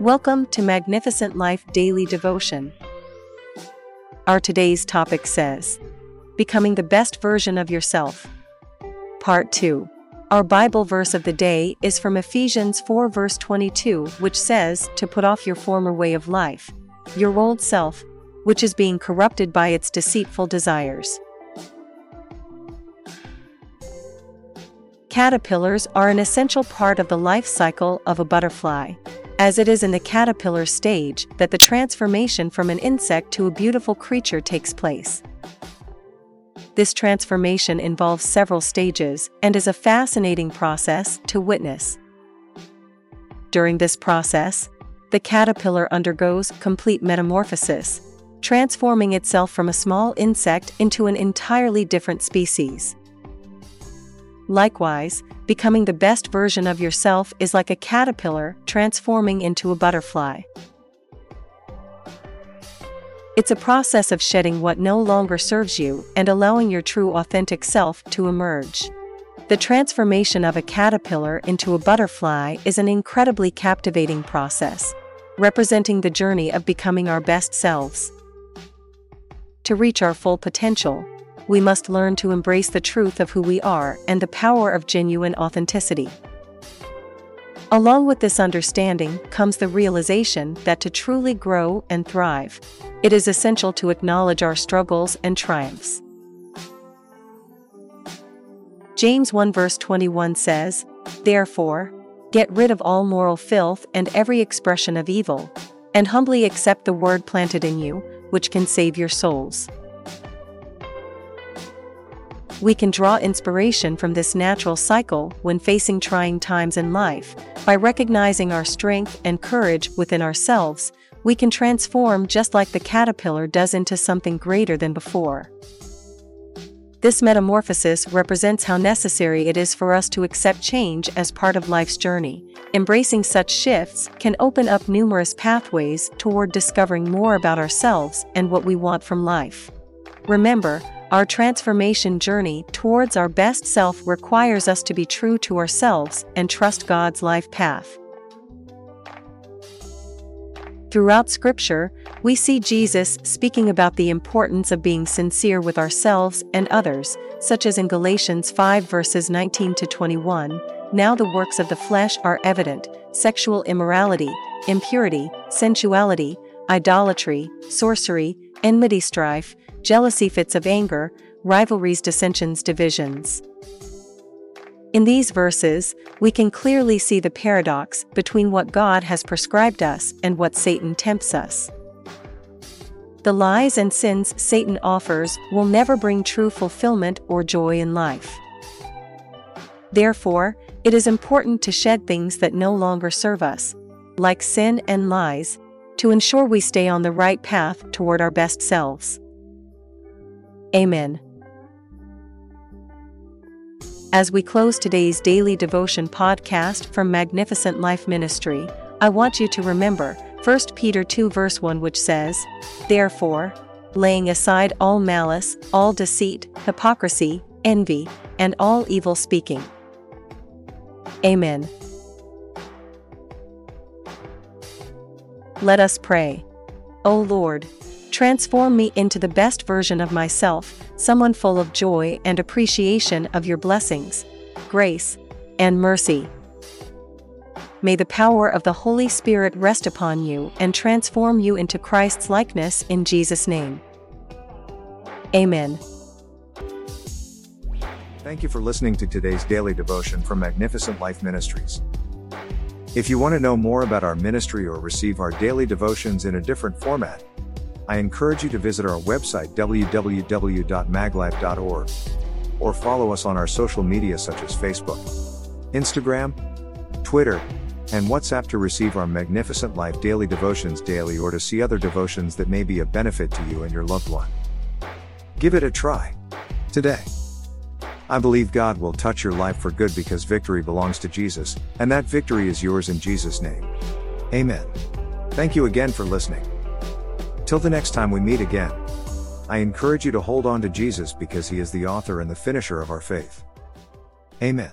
Welcome to Magnificent Life Daily Devotion. Our today's topic says, Becoming the Best Version of Yourself. Part 2. Our Bible verse of the day is from Ephesians 4, verse 22, which says, To put off your former way of life, your old self, which is being corrupted by its deceitful desires. Caterpillars are an essential part of the life cycle of a butterfly as it is in the caterpillar stage that the transformation from an insect to a beautiful creature takes place. This transformation involves several stages and is a fascinating process to witness. During this process, the caterpillar undergoes complete metamorphosis, transforming itself from a small insect into an entirely different species. Likewise, becoming the best version of yourself is like a caterpillar transforming into a butterfly. It's a process of shedding what no longer serves you and allowing your true authentic self to emerge. The transformation of a caterpillar into a butterfly is an incredibly captivating process, representing the journey of becoming our best selves. To reach our full potential, we must learn to embrace the truth of who we are and the power of genuine authenticity. Along with this understanding comes the realization that to truly grow and thrive, it is essential to acknowledge our struggles and triumphs. James 1 verse 21 says, Therefore, get rid of all moral filth and every expression of evil, and humbly accept the word planted in you, which can save your souls we can draw inspiration from this natural cycle when facing trying times in life. By recognizing our strength and courage within ourselves, we can transform just like the caterpillar does into something greater than before. This metamorphosis represents how necessary it is for us to accept change as part of life's journey. Embracing such shifts can open up numerous pathways toward discovering more about ourselves and what we want from life. Remember, our transformation journey towards our best self requires us to be true to ourselves and trust God's life path. Throughout Scripture, we see Jesus speaking about the importance of being sincere with ourselves and others, such as in Galatians 5 verses 19 to 21. Now the works of the flesh are evident sexual immorality, impurity, sensuality, idolatry, sorcery, enmity, strife jealousy fits of anger, rivalries, dissensions, divisions. In these verses, we can clearly see the paradox between what God has prescribed us and what Satan tempts us. The lies and sins Satan offers will never bring true fulfillment or joy in life. Therefore, it is important to shed things that no longer serve us, like sin and lies, to ensure we stay on the right path toward our best selves. Amen. As we close today's daily devotion podcast from Magnificent Life Ministry, I want you to remember 1 Peter 2 verse 1 which says, Therefore, laying aside all malice, all deceit, hypocrisy, envy, and all evil speaking. Amen. Let us pray. O Lord, Transform me into the best version of myself, someone full of joy and appreciation of your blessings, grace, and mercy. May the power of the Holy Spirit rest upon you and transform you into Christ's likeness in Jesus' name. Amen. Thank you for listening to today's daily devotion from Magnificent Life Ministries. If you want to know more about our ministry or receive our daily devotions in a different format, I encourage you to visit our website www.maglife.org or follow us on our social media such as Facebook, Instagram, Twitter, and WhatsApp to receive our Magnificent Life daily devotions daily or to see other devotions that may be a benefit to you and your loved one. Give it a try today. I believe God will touch your life for good because victory belongs to Jesus, and that victory is yours in Jesus' name. Amen. Thank you again for listening. Till the next time we meet again, I encourage you to hold on to Jesus because he is the author and the finisher of our faith. Amen.